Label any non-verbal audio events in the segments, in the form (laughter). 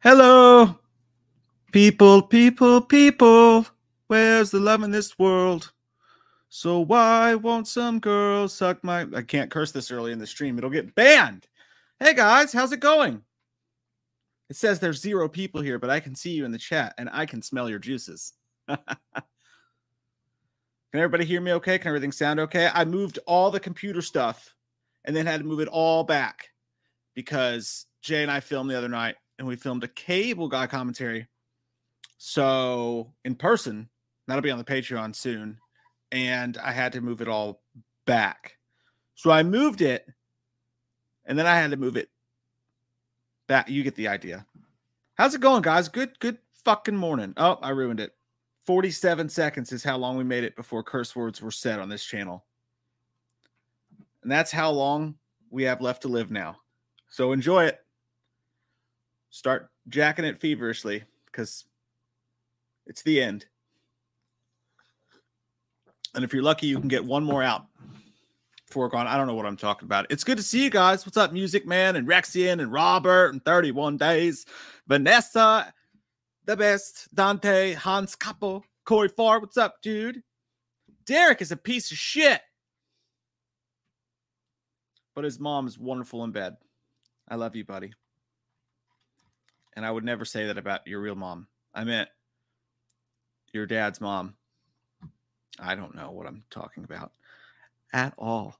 Hello, people, people, people. Where's the love in this world? So why won't some girls suck my? I can't curse this early in the stream. It'll get banned. Hey guys, how's it going? It says there's zero people here, but I can see you in the chat and I can smell your juices. (laughs) can everybody hear me okay? Can everything sound okay? I moved all the computer stuff and then had to move it all back because Jay and I filmed the other night and we filmed a cable guy commentary. So in person, that'll be on the Patreon soon. And I had to move it all back. So I moved it and then I had to move it back. You get the idea. How's it going, guys? Good, good fucking morning. Oh, I ruined it. 47 seconds is how long we made it before curse words were said on this channel. And that's how long we have left to live now. So enjoy it start jacking it feverishly because it's the end. And if you're lucky, you can get one more out before gone. I don't know what I'm talking about. It's good to see you guys. What's up, Music Man and Rexian and Robert and 31 Days, Vanessa, the best, Dante, Hans Capo, Corey Farr. What's up, dude? Derek is a piece of shit. But his mom is wonderful in bed. I love you, buddy. And I would never say that about your real mom. I meant your dad's mom. I don't know what I'm talking about at all.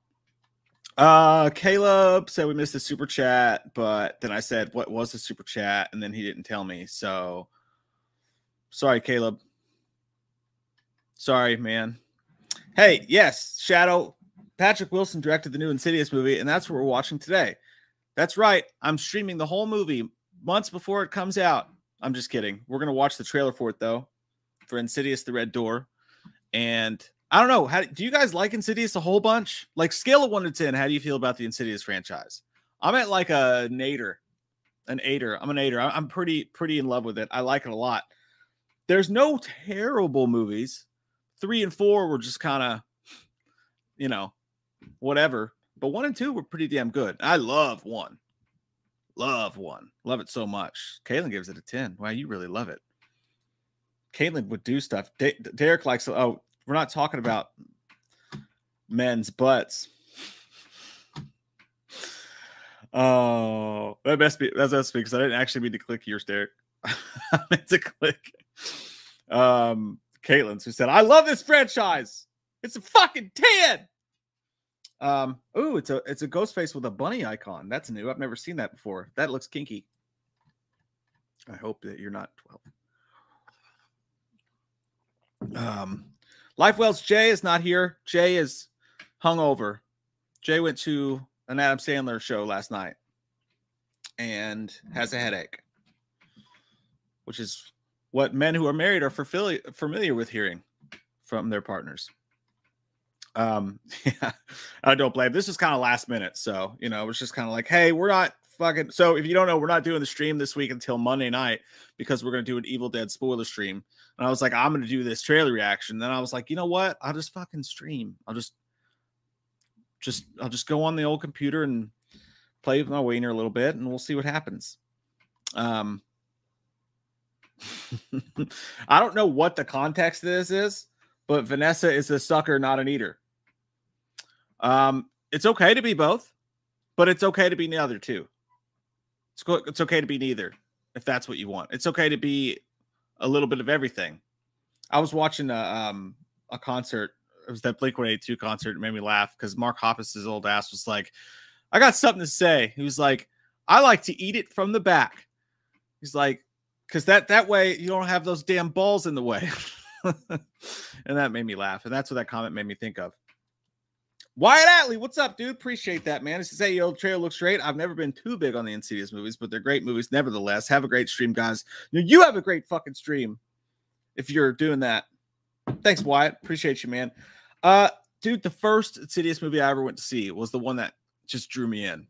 Uh Caleb said we missed the super chat, but then I said what was the super chat and then he didn't tell me. So sorry Caleb. Sorry, man. Hey, yes, Shadow Patrick Wilson directed the new Insidious movie and that's what we're watching today. That's right. I'm streaming the whole movie months before it comes out. I'm just kidding. We're gonna watch the trailer for it though, for Insidious: The Red Door, and I don't know. How do you guys like Insidious a whole bunch? Like scale of one to ten, how do you feel about the Insidious franchise? I'm at like a nader, an aider. I'm an aider. I'm pretty pretty in love with it. I like it a lot. There's no terrible movies. Three and four were just kind of, you know, whatever. But one and two were pretty damn good. I love one. Love one. Love it so much. Caitlin gives it a 10. Wow, you really love it. Caitlin would do stuff. D- Derek likes, oh, we're not talking about men's butts. Oh, that must be that's us because I didn't actually mean to click yours, Derek. (laughs) I meant to click um Caitlin's who said, I love this franchise. It's a fucking 10. Um, oh, it's a it's a ghost face with a bunny icon. That's new. I've never seen that before. That looks kinky. I hope that you're not 12. Um, Life Wells Jay is not here. Jay is hungover. Jay went to an Adam Sandler show last night and has a headache, which is what men who are married are familiar with hearing from their partners. Um, (laughs) yeah, I don't blame. This is kind of last minute, so you know, it was just kind of like, hey, we're not fucking. So if you don't know, we're not doing the stream this week until Monday night because we're gonna do an Evil Dead spoiler stream. And I was like, I'm gonna do this trailer reaction. Then I was like, you know what? I'll just fucking stream. I'll just, just, I'll just go on the old computer and play with my wiener a little bit, and we'll see what happens. Um, (laughs) I don't know what the context of this is, but Vanessa is a sucker, not an eater. Um, it's okay to be both, but it's okay to be neither too. It's co- it's okay to be neither if that's what you want. It's okay to be a little bit of everything. I was watching a um a concert. It was that Blink One Eight Two concert. It made me laugh because Mark Hoppus's old ass was like, "I got something to say." He was like, "I like to eat it from the back." He's like, "Cause that that way you don't have those damn balls in the way." (laughs) and that made me laugh, and that's what that comment made me think of. Wyatt Atley, what's up, dude? Appreciate that, man. It's to say, yo, trailer looks great. I've never been too big on the Insidious movies, but they're great movies nevertheless. Have a great stream, guys. You have a great fucking stream if you're doing that. Thanks, Wyatt. Appreciate you, man. Uh, dude, the first Insidious movie I ever went to see was the one that just drew me in.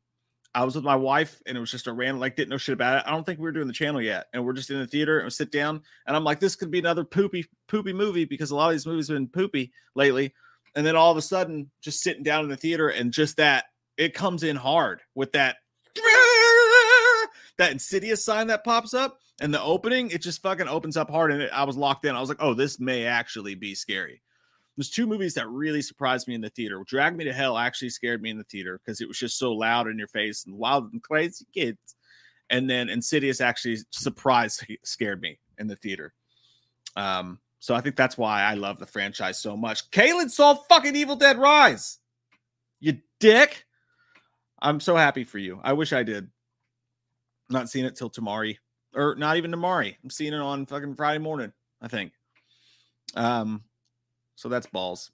I was with my wife, and it was just a random, like, didn't know shit about it. I don't think we were doing the channel yet, and we're just in the theater and we sit down, and I'm like, this could be another poopy, poopy movie because a lot of these movies have been poopy lately and then all of a sudden just sitting down in the theater and just that it comes in hard with that (laughs) that Insidious sign that pops up and the opening, it just fucking opens up hard and it, I was locked in. I was like, oh, this may actually be scary. There's two movies that really surprised me in the theater. Drag Me to Hell actually scared me in the theater because it was just so loud in your face and wild and crazy kids. And then Insidious actually surprised (laughs) scared me in the theater. Um, so I think that's why I love the franchise so much. Kaylin saw fucking Evil Dead Rise. You dick. I'm so happy for you. I wish I did. Not seeing it till tomorrow. Or not even tomorrow. I'm seeing it on fucking Friday morning, I think. Um, so that's balls.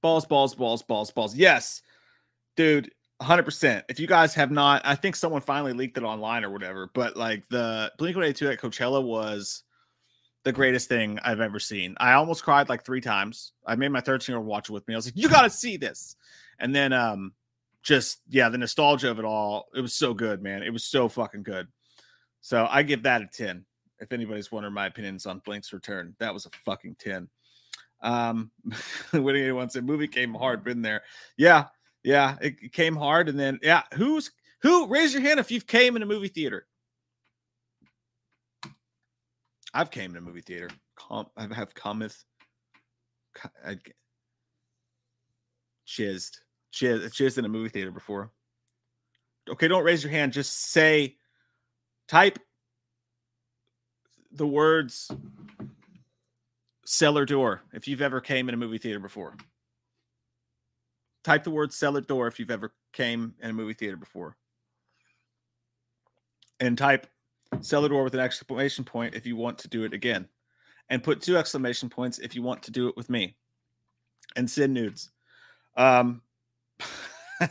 Balls, balls, balls, balls, balls. Yes, dude, 100%. If you guys have not, I think someone finally leaked it online or whatever, but like the Blink 182 at Coachella was the greatest thing I've ever seen. I almost cried like three times. I made my 13 year old watch it with me. I was like, you got to see this. And then, um, just yeah, the nostalgia of it all. It was so good, man. It was so fucking good. So I give that a 10. If anybody's wondering my opinions on Blink's return, that was a fucking 10. Um, Winning anyone said movie came hard, been there. Yeah, yeah, it came hard, and then yeah, who's who? Raise your hand if you've came in a movie theater. I've came a movie theater. Com- I have cometh. I, chizzed, chizzed, chizzed in a movie theater before. Okay, don't raise your hand. Just say, type the words cellar door if you've ever came in a movie theater before. Type the word cellar door if you've ever came in a movie theater before. And type cellar door with an exclamation point if you want to do it again. And put two exclamation points if you want to do it with me. And send nudes. Um (laughs)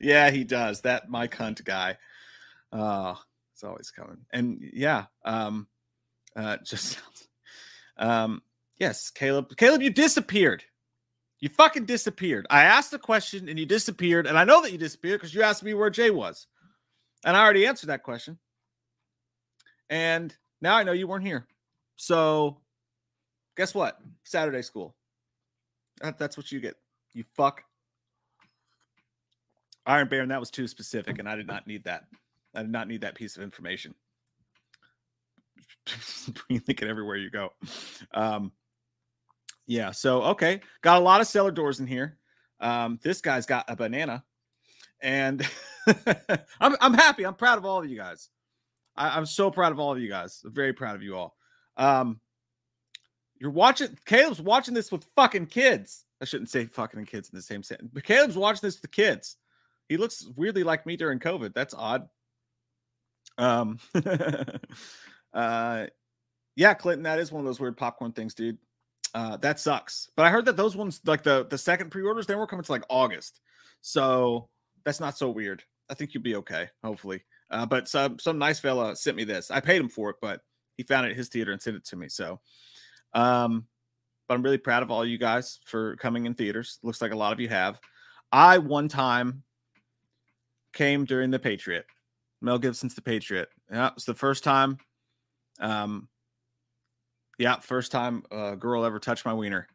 yeah, he does. That my cunt guy. Uh it's always coming. And yeah, um uh (laughs) just um, yes, Caleb. Caleb, you disappeared. You fucking disappeared. I asked the question and you disappeared. And I know that you disappeared because you asked me where Jay was. And I already answered that question. And now I know you weren't here. So guess what? Saturday school. That, that's what you get. You fuck. Iron Baron, that was too specific, and I did not need that. I did not need that piece of information. (laughs) Thinking everywhere you go. Um, yeah. So okay, got a lot of cellar doors in here. Um, this guy's got a banana, and (laughs) (laughs) I'm I'm happy. I'm proud of all of you guys. I, am so proud of all of you guys. I'm very proud of you all. Um, you're watching. Caleb's watching this with fucking kids. I shouldn't say fucking kids in the same sentence, but Caleb's watching this with kids. He looks weirdly like me during COVID. That's odd. Um, (laughs) Uh, yeah, Clinton, that is one of those weird popcorn things, dude. Uh, that sucks. But I heard that those ones, like the the second pre-orders, they were coming to like August, so that's not so weird. I think you'll be okay, hopefully. Uh, but some some nice fella sent me this. I paid him for it, but he found it at his theater and sent it to me. So, um, but I'm really proud of all you guys for coming in theaters. Looks like a lot of you have. I one time came during the Patriot. Mel Gibson's The Patriot. Yeah, it's the first time um, yeah, first time a girl ever touched my wiener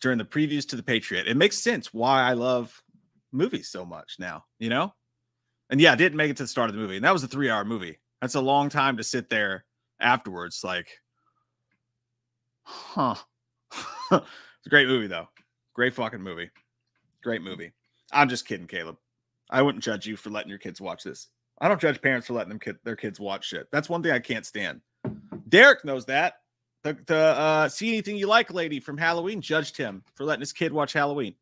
during the previews to the Patriot. It makes sense why I love movies so much now, you know? And yeah, I didn't make it to the start of the movie. And that was a three hour movie. That's a long time to sit there afterwards. Like, huh. (laughs) it's a great movie, though. Great fucking movie. Great movie. I'm just kidding, Caleb. I wouldn't judge you for letting your kids watch this. I don't judge parents for letting them kid, their kids watch shit. That's one thing I can't stand. Derek knows that. The, the uh, see anything you like lady from Halloween judged him for letting his kid watch Halloween.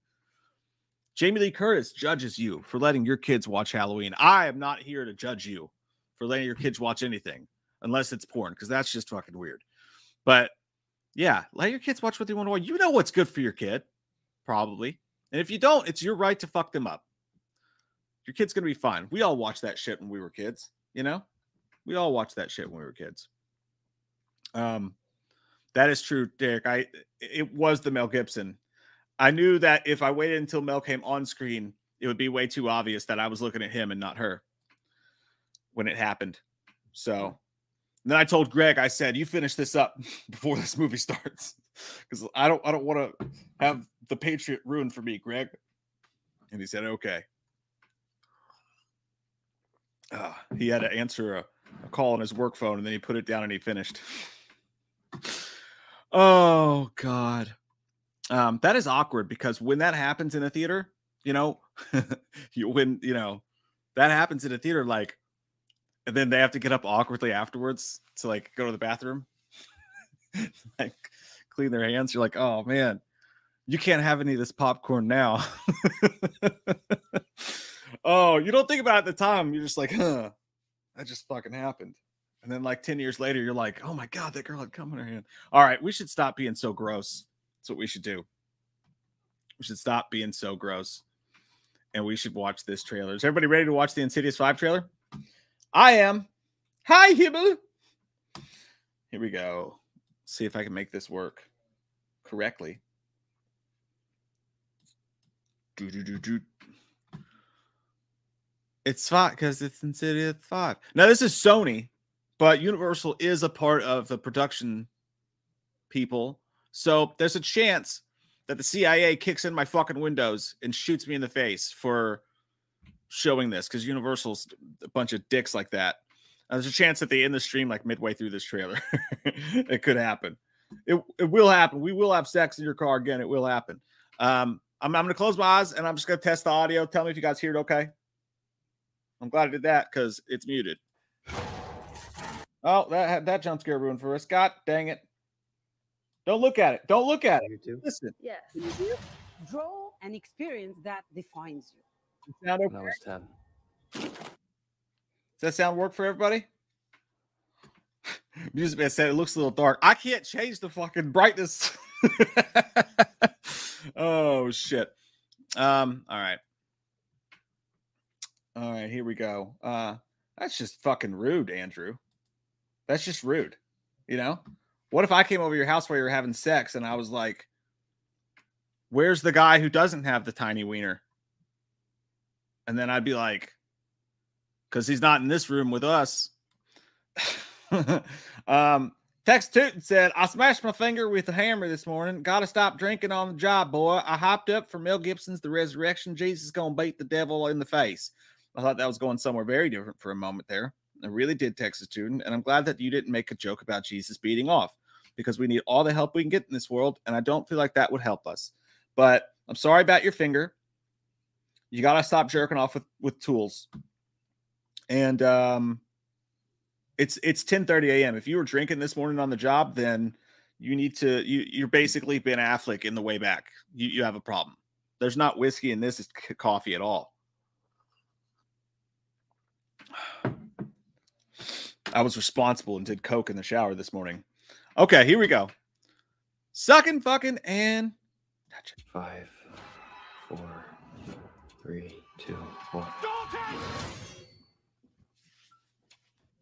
Jamie Lee Curtis judges you for letting your kids watch Halloween. I am not here to judge you for letting your kids watch anything unless it's porn because that's just fucking weird. But yeah, let your kids watch what they want to watch. You know what's good for your kid, probably. And if you don't, it's your right to fuck them up. Your kid's gonna be fine. We all watched that shit when we were kids, you know? We all watched that shit when we were kids. Um, that is true, Derek. I it was the Mel Gibson. I knew that if I waited until Mel came on screen, it would be way too obvious that I was looking at him and not her when it happened. So then I told Greg, I said, "You finish this up (laughs) before this movie starts, (laughs) because I don't, I don't want to have the Patriot ruined for me, Greg." And he said, "Okay." Uh, he had to answer a, a call on his work phone and then he put it down and he finished. (laughs) oh God. Um, that is awkward because when that happens in a theater, you know, (laughs) you when you know that happens in a theater, like, and then they have to get up awkwardly afterwards to like go to the bathroom, (laughs) like clean their hands. You're like, oh man, you can't have any of this popcorn now. (laughs) oh, you don't think about it at the time. You're just like, huh, that just fucking happened. And then like 10 years later, you're like, oh my God, that girl had cum in her hand. All right, we should stop being so gross. That's what we should do. We should stop being so gross. And we should watch this trailer. Is everybody ready to watch the Insidious 5 trailer? I am. Hi, Himmel. Here we go. See if I can make this work correctly. Do, do, do, do. It's fine because it's Insidious 5. Now, this is Sony, but Universal is a part of the production people. So there's a chance that the CIA kicks in my fucking windows and shoots me in the face for showing this because Universal's a bunch of dicks like that. there's a chance that they end the stream like midway through this trailer. (laughs) it could happen. It, it will happen. We will have sex in your car again. It will happen. Um, I'm, I'm going to close my eyes and I'm just going to test the audio. Tell me if you guys hear it okay. I'm glad I did that because it's muted. Oh, that that jump scare ruined for us. God dang it. Don't look at it. Don't look at it. too. Listen. Yes. Draw an experience that defines you. Sound okay? When I was 10. Does that sound work for everybody? (laughs) Music man said it looks a little dark. I can't change the fucking brightness. (laughs) oh shit. Um, all right. All right, here we go. Uh that's just fucking rude, Andrew. That's just rude. You know? What if I came over your house while you were having sex and I was like, Where's the guy who doesn't have the tiny wiener? And then I'd be like, because he's not in this room with us. (laughs) um, Tex Tootin said, I smashed my finger with a hammer this morning. Gotta stop drinking on the job, boy. I hopped up for Mel Gibson's The Resurrection. Jesus gonna beat the devil in the face. I thought that was going somewhere very different for a moment there. I really did, Texas student, And I'm glad that you didn't make a joke about Jesus beating off because we need all the help we can get in this world. And I don't feel like that would help us. But I'm sorry about your finger. You gotta stop jerking off with, with tools. And um it's it's 10 30 a.m. If you were drinking this morning on the job, then you need to you you're basically Ben Affleck in the way back. You you have a problem. There's not whiskey in this, it's coffee at all. I was responsible and did coke in the shower this morning. Okay, here we go. Sucking, fucking, and touch it. Five, four, three, two, one.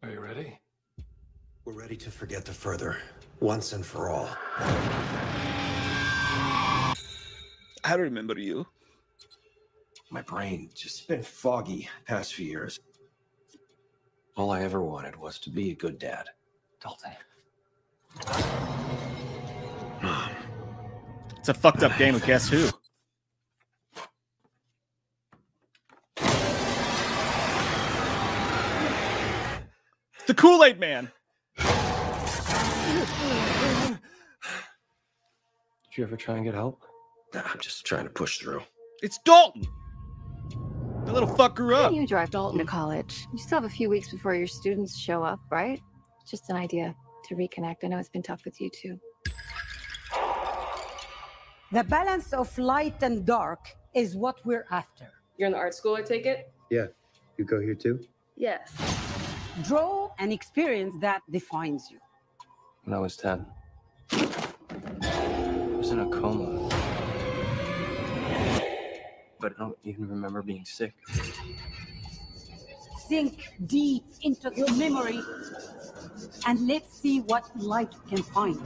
Are you ready? We're ready to forget the further, once and for all. I remember you. My brain just been foggy past few years. All I ever wanted was to be a good dad. Dalton. It's a fucked up game of guess who. The Kool Aid Man. Did you ever try and get help? Nah, I'm just trying to push through. It's Dalton. The little fuck grew Why up. don't you drive Dalton to college? You still have a few weeks before your students show up, right? Just an idea to reconnect. I know it's been tough with you too. The balance of light and dark is what we're after. You're in the art school, I take it? Yeah. You go here too? Yes. Draw an experience that defines you. When I was 10. I was in a coma. But I don't even remember being sick. Sink deep into your memory and let's see what light can find.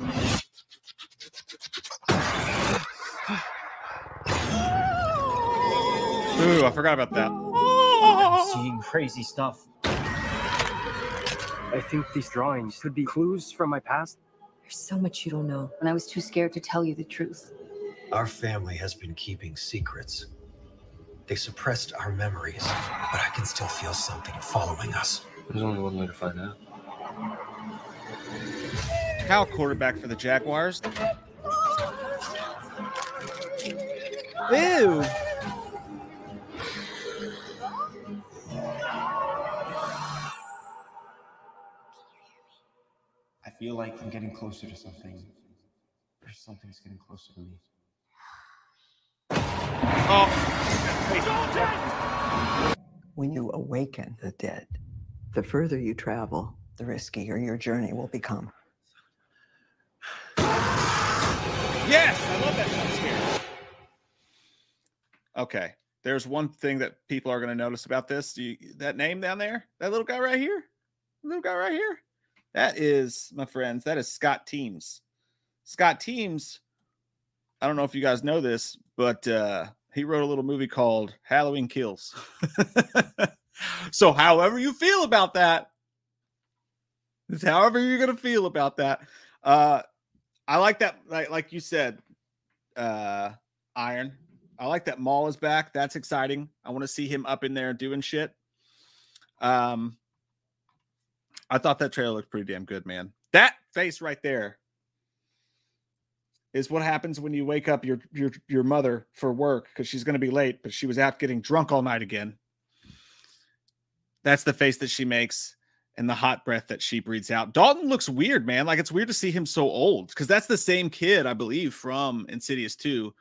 Ooh, I forgot about that. seeing crazy stuff. I think these drawings could be clues from my past. There's so much you don't know, and I was too scared to tell you the truth. Our family has been keeping secrets They suppressed our memories, but I can still feel something following us. There's only one way to find out. Cal quarterback for the Jaguars. Ew. I feel like I'm getting closer to something. Or something's getting closer to me. Oh. When you awaken the dead, the further you travel, the riskier your journey will become. Yes, I love that jump scare. Okay, there's one thing that people are going to notice about this. You, that name down there, that little guy right here, little guy right here, that is, my friends, that is Scott Teems. Scott Teems. I don't know if you guys know this, but uh, he wrote a little movie called Halloween Kills. (laughs) so, however you feel about that, however you're gonna feel about that. Uh, I like that, like like you said, uh, Iron. I like that Maul is back. That's exciting. I want to see him up in there doing shit. Um, I thought that trailer looked pretty damn good, man. That face right there is what happens when you wake up your your your mother for work because she's going to be late, but she was out getting drunk all night again. That's the face that she makes and the hot breath that she breathes out. Dalton looks weird, man. Like it's weird to see him so old because that's the same kid, I believe, from Insidious 2.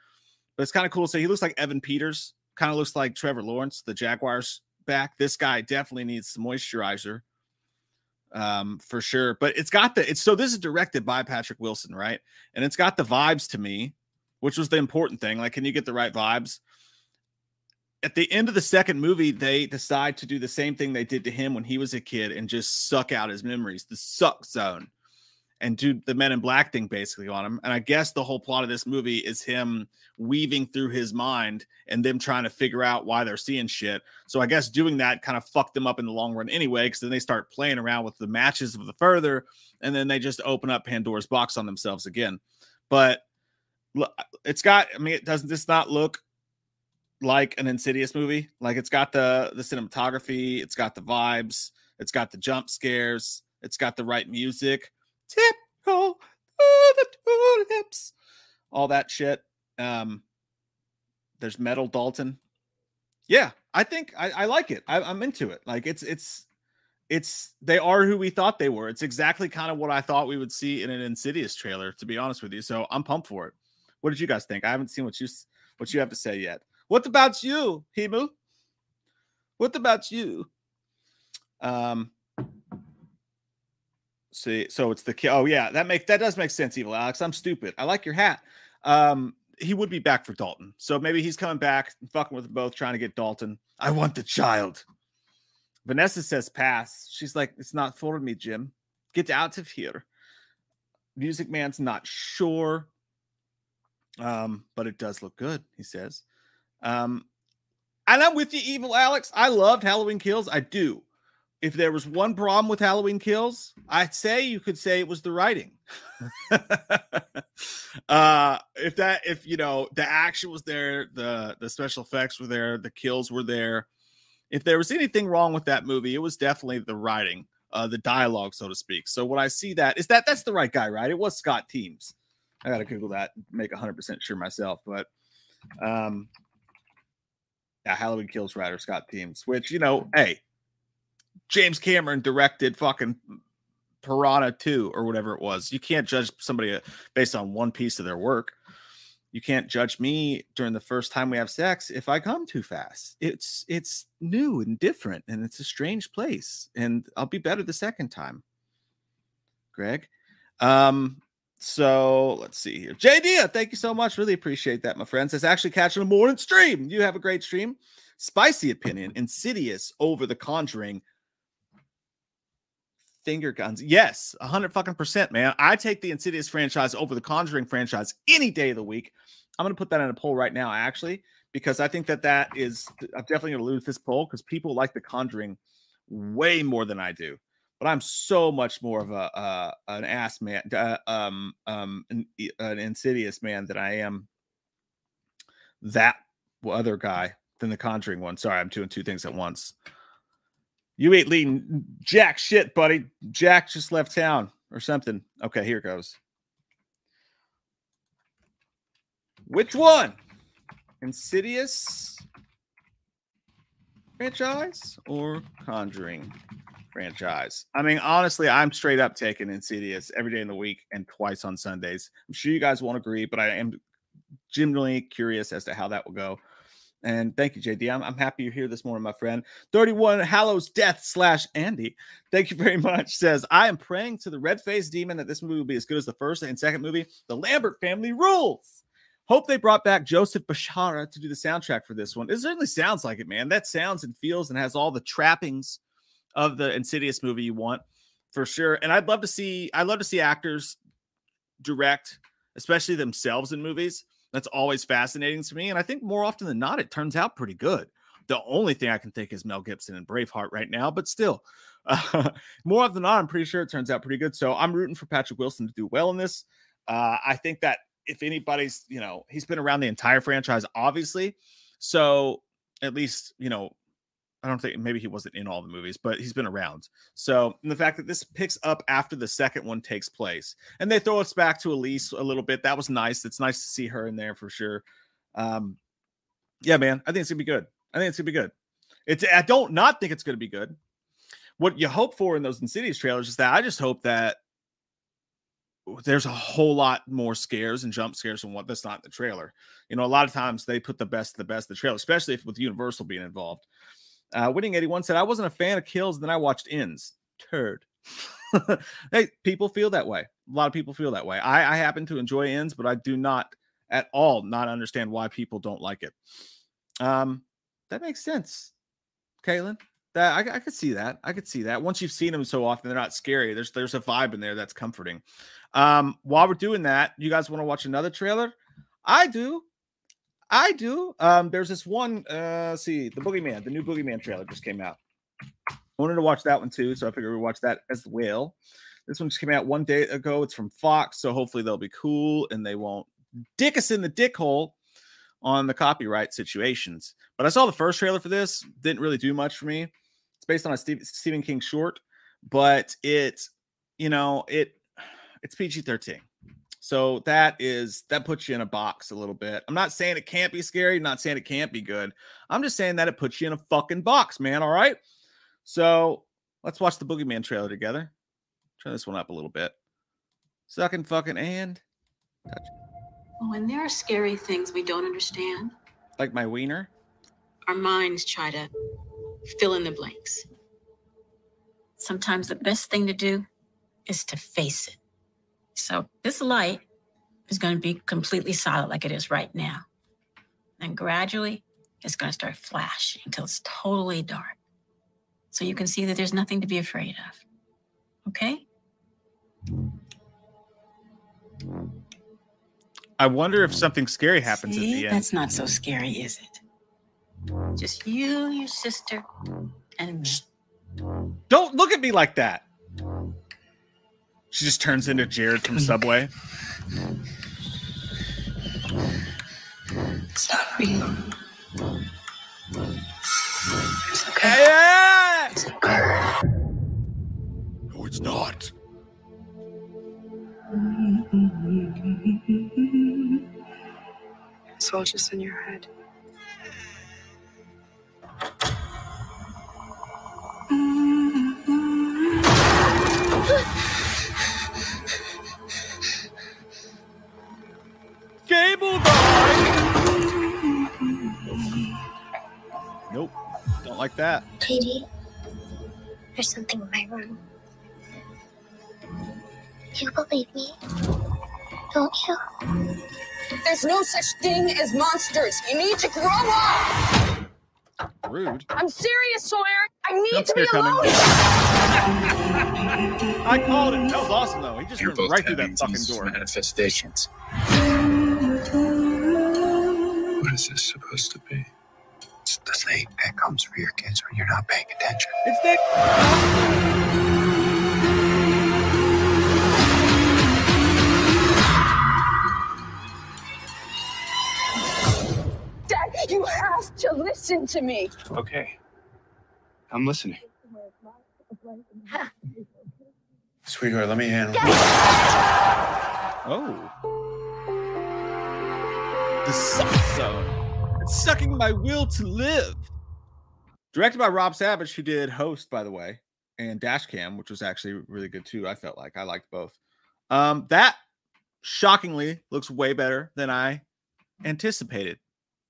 But it's kind of cool to say he looks like Evan Peters, kind of looks like Trevor Lawrence, the Jaguars back. This guy definitely needs some moisturizer um for sure but it's got the it's so this is directed by patrick wilson right? And it's got the vibes to me which was the important thing like can you get the right vibes? At the end of the second movie they decide to do the same thing they did to him when he was a kid and just suck out his memories the suck zone and do the men in black thing basically on him and i guess the whole plot of this movie is him weaving through his mind and them trying to figure out why they're seeing shit. So i guess doing that kind of fucked them up in the long run anyway because then they start playing around with the matches of the further and then they just open up pandora's box on themselves again. But it's got i mean it doesn't this not look like an insidious movie. Like it's got the the cinematography it's got the vibes it's got the jump scares it's got the right music tiptoe the tulips, all that shit. Um, there's metal Dalton. Yeah, I think I, I like it. I, I'm into it. Like it's it's it's they are who we thought they were. It's exactly kind of what I thought we would see in an Insidious trailer, to be honest with you. So I'm pumped for it. What did you guys think? I haven't seen what you what you have to say yet. What about you, Himu? What about you? Um, see, so it's the ki- oh yeah, that makes that does make sense, Evil Alex. I'm stupid. I like your hat. Um, he would be back for Dalton, so maybe he's coming back, fucking with them both, trying to get Dalton. I want the child. Vanessa says pass. She's like, it's not for me, Jim. Get out of here. Music Man's not sure. Um, but it does look good, he says. Um, and I'm with you, Evil Alex. I loved Halloween Kills. I do. If there was one problem with Halloween Kills, I'd say you could say it was the writing. (laughs) uh, if that, if you know, the action was there, the the special effects were there, the kills were there. If there was anything wrong with that movie, it was definitely the writing, uh, the dialogue, so to speak. So when I see that, is that that's the right guy, right? It was Scott Teems. I gotta Google that, make 100% sure myself. But um, yeah, Halloween Kills writer Scott Teems, which you know, hey, James Cameron directed fucking Piranha 2 or whatever it was. You can't judge somebody uh, based on one piece of their work. You can't judge me during the first time we have sex if I come too fast. It's it's new and different and it's a strange place and I'll be better the second time. Greg. Um so let's see here. JD, thank you so much. Really appreciate that, my friends. It's actually catching a morning stream. You have a great stream. Spicy opinion, insidious over the conjuring. Finger guns. Yes, a hundred fucking percent, man. I take the Insidious franchise over the Conjuring franchise any day of the week. I'm gonna put that in a poll right now, actually, because I think that that is. I'm definitely gonna lose this poll because people like the Conjuring way more than I do but I'm so much more of a uh, an ass man, uh, um, um, an, an, insidious man than I am that other guy. than the Conjuring one. Sorry, I'm doing two things at once. You ain't leading jack shit, buddy. Jack just left town or something. Okay, here goes. Which one? Insidious franchise or Conjuring franchise? I mean, honestly, I'm straight up taking Insidious every day in the week and twice on Sundays. I'm sure you guys won't agree, but I am genuinely curious as to how that will go. And thank you, JD. I'm, I'm happy you're here this morning, my friend. 31 Hallows Death slash Andy. Thank you very much. Says, I am praying to the red faced demon that this movie will be as good as the first and second movie. The Lambert family rules. Hope they brought back Joseph Bishara to do the soundtrack for this one. It certainly sounds like it, man. That sounds and feels and has all the trappings of the Insidious movie you want for sure. And I'd love to see, I'd love to see actors direct, especially themselves in movies. That's always fascinating to me. And I think more often than not, it turns out pretty good. The only thing I can think is Mel Gibson and Braveheart right now, but still, uh, (laughs) more often than not, I'm pretty sure it turns out pretty good. So I'm rooting for Patrick Wilson to do well in this. Uh, I think that if anybody's, you know, he's been around the entire franchise, obviously. So at least, you know, I don't think maybe he wasn't in all the movies, but he's been around. So the fact that this picks up after the second one takes place, and they throw us back to Elise a little bit, that was nice. It's nice to see her in there for sure. Um, yeah, man, I think it's gonna be good. I think it's gonna be good. It's I don't not think it's gonna be good. What you hope for in those Insidious trailers is that I just hope that there's a whole lot more scares and jump scares than what that's not in the trailer. You know, a lot of times they put the best of the best in the trailer, especially if with Universal being involved. Uh, Winning 81 said, I wasn't a fan of kills, then I watched ends. Turd. (laughs) hey, people feel that way. A lot of people feel that way. I, I happen to enjoy ends, but I do not at all not understand why people don't like it. Um, that makes sense, Caitlin. That I, I could see that. I could see that. Once you've seen them so often, they're not scary. There's there's a vibe in there that's comforting. Um, while we're doing that, you guys want to watch another trailer? I do. I do. Um, there's this one. Uh, see, the Boogeyman, the new Boogeyman trailer just came out. I wanted to watch that one too, so I figured we watch that as well. This one just came out one day ago. It's from Fox, so hopefully they'll be cool and they won't dick us in the dick hole on the copyright situations. But I saw the first trailer for this. Didn't really do much for me. It's based on a Steve, Stephen King short, but it, you know, it it's PG thirteen. So that is that puts you in a box a little bit. I'm not saying it can't be scary, not saying it can't be good. I'm just saying that it puts you in a fucking box, man. All right. So let's watch the Boogeyman trailer together. Turn this one up a little bit. Sucking fucking and touch. When there are scary things we don't understand, Like my wiener. our minds try to fill in the blanks. Sometimes the best thing to do is to face it. So this light is going to be completely solid like it is right now. And gradually, it's going to start flashing until it's totally dark. So you can see that there's nothing to be afraid of. Okay? I wonder if something scary happens See? at the end. That's not so scary, is it? Just you, your sister, and me. Don't look at me like that. She just turns into Jared from (laughs) Subway. It's not real. It's okay. Yeah! It's okay. No, it's not. It's all just in your head. Don't like that. Katie, there's something in my room. You believe me, don't you? There's no such thing as monsters. You need to grow up. Rude. I'm serious, Sawyer. I need Jump to be alone. (laughs) I called it. That was awesome, though. He just You're went both right through that having fucking these door. manifestations. What is this supposed to be? It's the thing that comes for your kids when you're not paying attention. It's Dick. Dad, you have to listen to me. Okay. I'm listening. Sweetheart, let me handle it. Oh. The suck zone. It's sucking my will to live. Directed by Rob Savage, who did Host, by the way, and Dashcam, which was actually really good too. I felt like I liked both. Um, that shockingly looks way better than I anticipated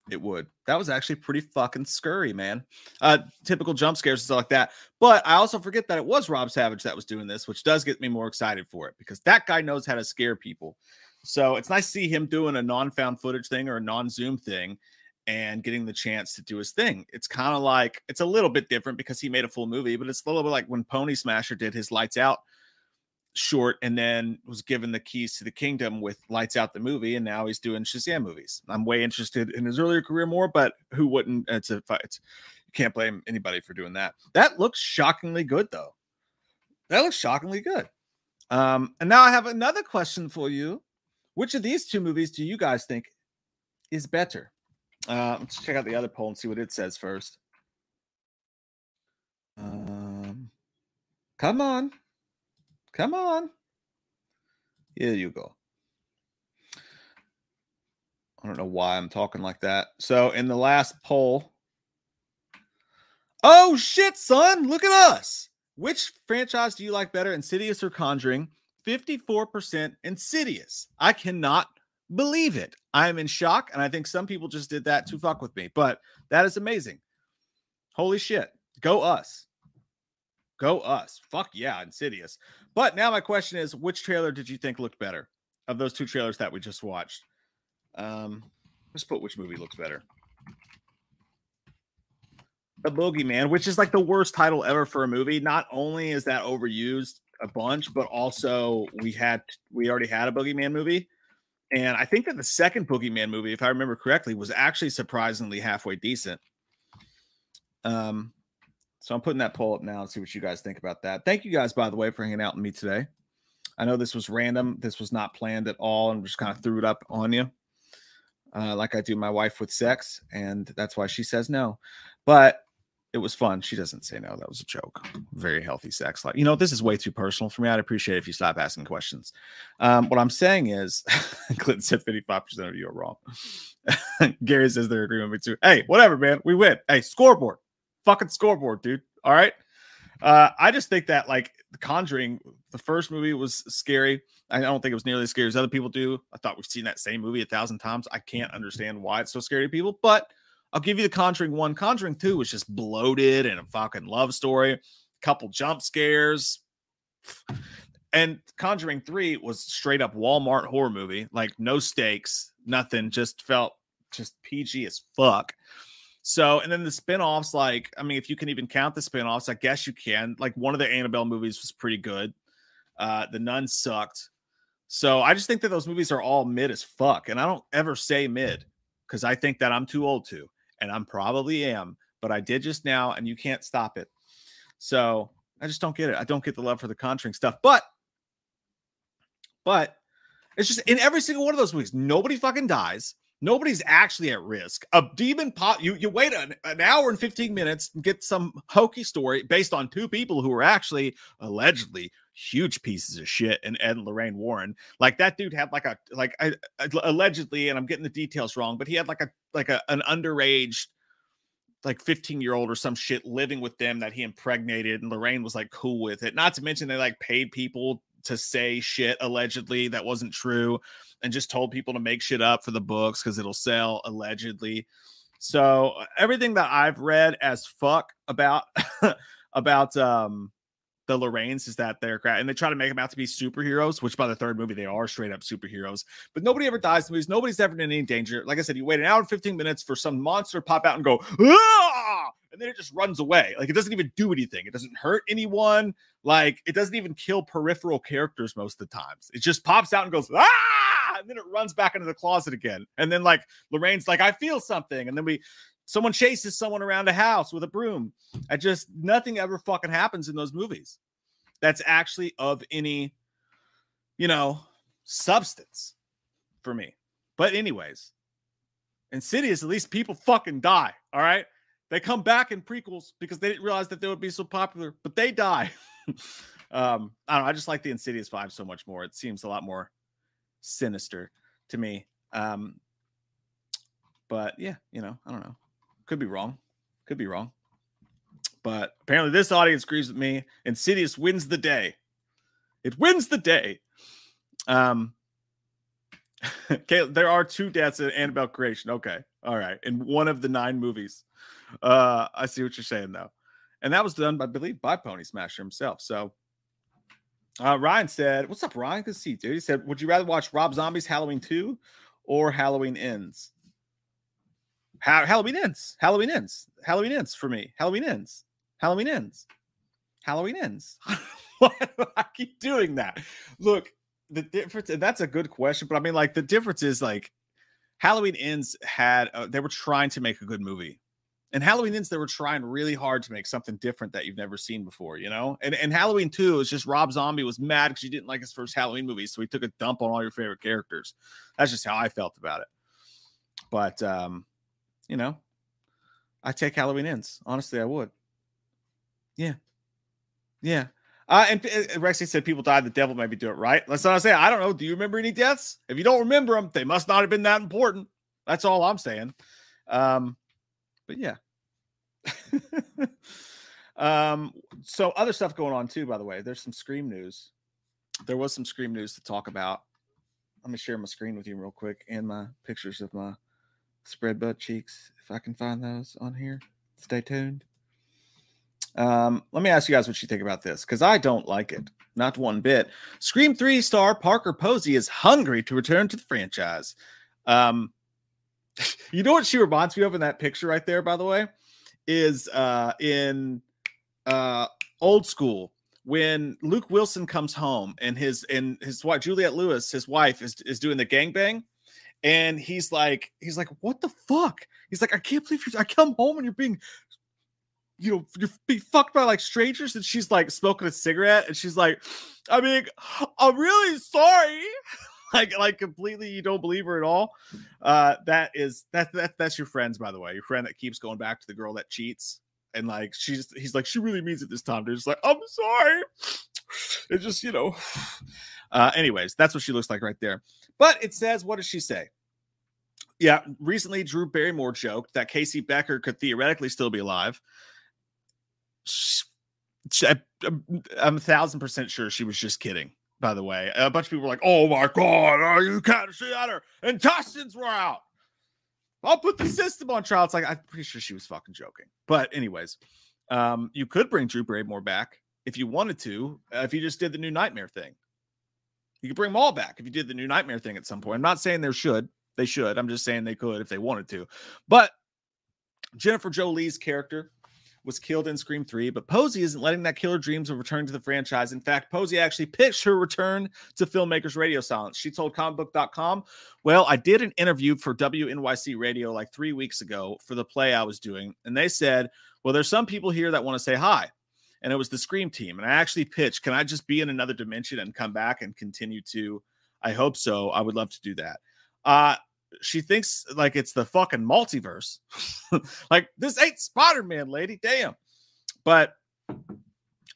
it would. That was actually pretty fucking scurry, man. Uh, typical jump scares and stuff like that. But I also forget that it was Rob Savage that was doing this, which does get me more excited for it because that guy knows how to scare people. So it's nice to see him doing a non-found footage thing or a non-zoom thing and getting the chance to do his thing. It's kind of like it's a little bit different because he made a full movie, but it's a little bit like when Pony Smasher did his Lights Out short and then was given the keys to the kingdom with Lights Out the movie, and now he's doing Shazam movies. I'm way interested in his earlier career more, but who wouldn't? It's a it's you can't blame anybody for doing that. That looks shockingly good though. That looks shockingly good. Um, and now I have another question for you. Which of these two movies do you guys think is better? Uh, let's check out the other poll and see what it says first. Um, come on. Come on. Here you go. I don't know why I'm talking like that. So, in the last poll, oh shit, son, look at us. Which franchise do you like better, Insidious or Conjuring? 54% Insidious. I cannot believe it. I am in shock, and I think some people just did that to fuck with me, but that is amazing. Holy shit. Go us. Go us. Fuck yeah, Insidious. But now my question is which trailer did you think looked better of those two trailers that we just watched? Um, let's put which movie looks better. The Boogeyman, which is like the worst title ever for a movie. Not only is that overused a bunch, but also we had we already had a Boogeyman movie. And I think that the second Boogeyman movie, if I remember correctly, was actually surprisingly halfway decent. Um, so I'm putting that poll up now and see what you guys think about that. Thank you guys, by the way, for hanging out with me today. I know this was random. This was not planned at all, and just kind of threw it up on you, uh, like I do my wife with sex, and that's why she says no. But it was fun. She doesn't say no. That was a joke. Very healthy sex life. You know, this is way too personal for me. I'd appreciate if you stop asking questions. Um, what I'm saying is, (laughs) Clinton said 55% of you are wrong. (laughs) Gary says they're agreeing with me too. Hey, whatever, man. We win. Hey, scoreboard. Fucking scoreboard, dude. All right. Uh, I just think that like The Conjuring, the first movie was scary. I don't think it was nearly as scary as other people do. I thought we've seen that same movie a thousand times. I can't understand why it's so scary to people, but I'll give you the Conjuring one. Conjuring two was just bloated and a fucking love story, couple jump scares. And Conjuring 3 was straight up Walmart horror movie, like no stakes, nothing, just felt just PG as fuck. So, and then the spin-offs, like, I mean, if you can even count the spin-offs, I guess you can. Like one of the Annabelle movies was pretty good. Uh, the Nun sucked. So I just think that those movies are all mid as fuck. And I don't ever say mid because I think that I'm too old to, and I'm probably am, but I did just now, and you can't stop it. So I just don't get it. I don't get the love for the Conjuring stuff. But, but it's just in every single one of those weeks, nobody fucking dies. Nobody's actually at risk. A demon pop. You you wait an, an hour and fifteen minutes and get some hokey story based on two people who are actually allegedly huge pieces of shit. And Ed and Lorraine Warren, like that dude had like a like I, I- allegedly, and I'm getting the details wrong, but he had like a like a an underage like 15 year old or some shit living with them that he impregnated and Lorraine was like cool with it. Not to mention they like paid people to say shit allegedly that wasn't true and just told people to make shit up for the books because it'll sell allegedly. So uh, everything that I've read as fuck about (laughs) about um the Lorraines is that they're and they try to make them out to be superheroes, which by the third movie they are straight up superheroes. But nobody ever dies in movies. Nobody's ever in any danger. Like I said, you wait an hour and 15 minutes for some monster to pop out and go, ah! and then it just runs away. Like it doesn't even do anything. It doesn't hurt anyone. Like it doesn't even kill peripheral characters most of the times. It just pops out and goes, ah! And then it runs back into the closet again. And then like Lorraine's like, I feel something. And then we someone chases someone around a house with a broom. I just nothing ever fucking happens in those movies. That's actually of any, you know, substance for me. But anyways, Insidious, at least people fucking die. All right. They come back in prequels because they didn't realize that they would be so popular, but they die. (laughs) um, I don't know. I just like the Insidious vibe so much more. It seems a lot more sinister to me. Um, but yeah, you know, I don't know. Could be wrong. Could be wrong. But apparently, this audience agrees with me. Insidious wins the day. It wins the day. Um, (laughs) okay, there are two deaths in Annabelle creation. Okay, all right, in one of the nine movies. Uh, I see what you're saying though, and that was done, I believe, by Pony Smasher himself. So, uh, Ryan said, "What's up, Ryan? Good to see you, dude." He said, "Would you rather watch Rob Zombie's Halloween 2 or Halloween Ends?" Ha- Halloween ends. Halloween ends. Halloween ends for me. Halloween ends. Halloween ends. Halloween ends. (laughs) I keep doing that? Look, the difference, and that's a good question, but I mean, like, the difference is like Halloween ends had, uh, they were trying to make a good movie. And Halloween ends, they were trying really hard to make something different that you've never seen before, you know? And, and Halloween 2 is just Rob Zombie was mad because he didn't like his first Halloween movie. So he took a dump on all your favorite characters. That's just how I felt about it. But, um, you know, I take Halloween ends. Honestly, I would. Yeah. Yeah. Uh, and uh, Rexy said people died. The devil maybe do it right. That's I say. I don't know. Do you remember any deaths? If you don't remember them, they must not have been that important. That's all I'm saying. Um, but yeah. (laughs) um, so other stuff going on too, by the way. There's some Scream news. There was some Scream news to talk about. Let me share my screen with you real quick and my pictures of my spread butt cheeks if I can find those on here. Stay tuned. Um, let me ask you guys what you think about this because I don't like it, not one bit. Scream 3 star Parker Posey is hungry to return to the franchise. Um, (laughs) you know what she reminds me of in that picture right there, by the way, is uh, in uh, old school when Luke Wilson comes home and his and his wife Juliette Lewis, his wife, is is doing the gangbang and he's like he's like what the fuck? He's like i can't believe you i come home and you're being you know you're being fucked by like strangers and she's like smoking a cigarette and she's like i mean i'm really sorry. (laughs) Like like completely you don't believe her at all? Uh that is that, that that's your friends by the way your friend that keeps going back to the girl that cheats. And like she's he's like she really means it this time. They're just like i'm sorry. It just you know uh anyways that's what she looks like right there but it says, what does she say? Yeah, recently Drew Barrymore joked that Casey Becker could theoretically still be alive. She, she, I'm a thousand percent sure she was just kidding. By the way, a bunch of people were like, "Oh my god, are you can't see at her intestines were out." I'll put the system on trial. It's like I'm pretty sure she was fucking joking. But anyways, um, you could bring Drew Barrymore back if you wanted to. Uh, if you just did the new Nightmare thing, you could bring them all back if you did the new Nightmare thing at some point. I'm not saying there should. They should. I'm just saying they could if they wanted to. But Jennifer Jolie's character was killed in Scream 3, but Posey isn't letting that killer dreams of returning to the franchise. In fact, Posey actually pitched her return to filmmakers radio silence. She told comicbook.com, Well, I did an interview for WNYC radio like three weeks ago for the play I was doing, and they said, Well, there's some people here that want to say hi and it was the Scream team. And I actually pitched, can I just be in another dimension and come back and continue to? I hope so. I would love to do that. Uh, she thinks like it's the fucking multiverse. (laughs) like this ain't Spider Man, lady. Damn. But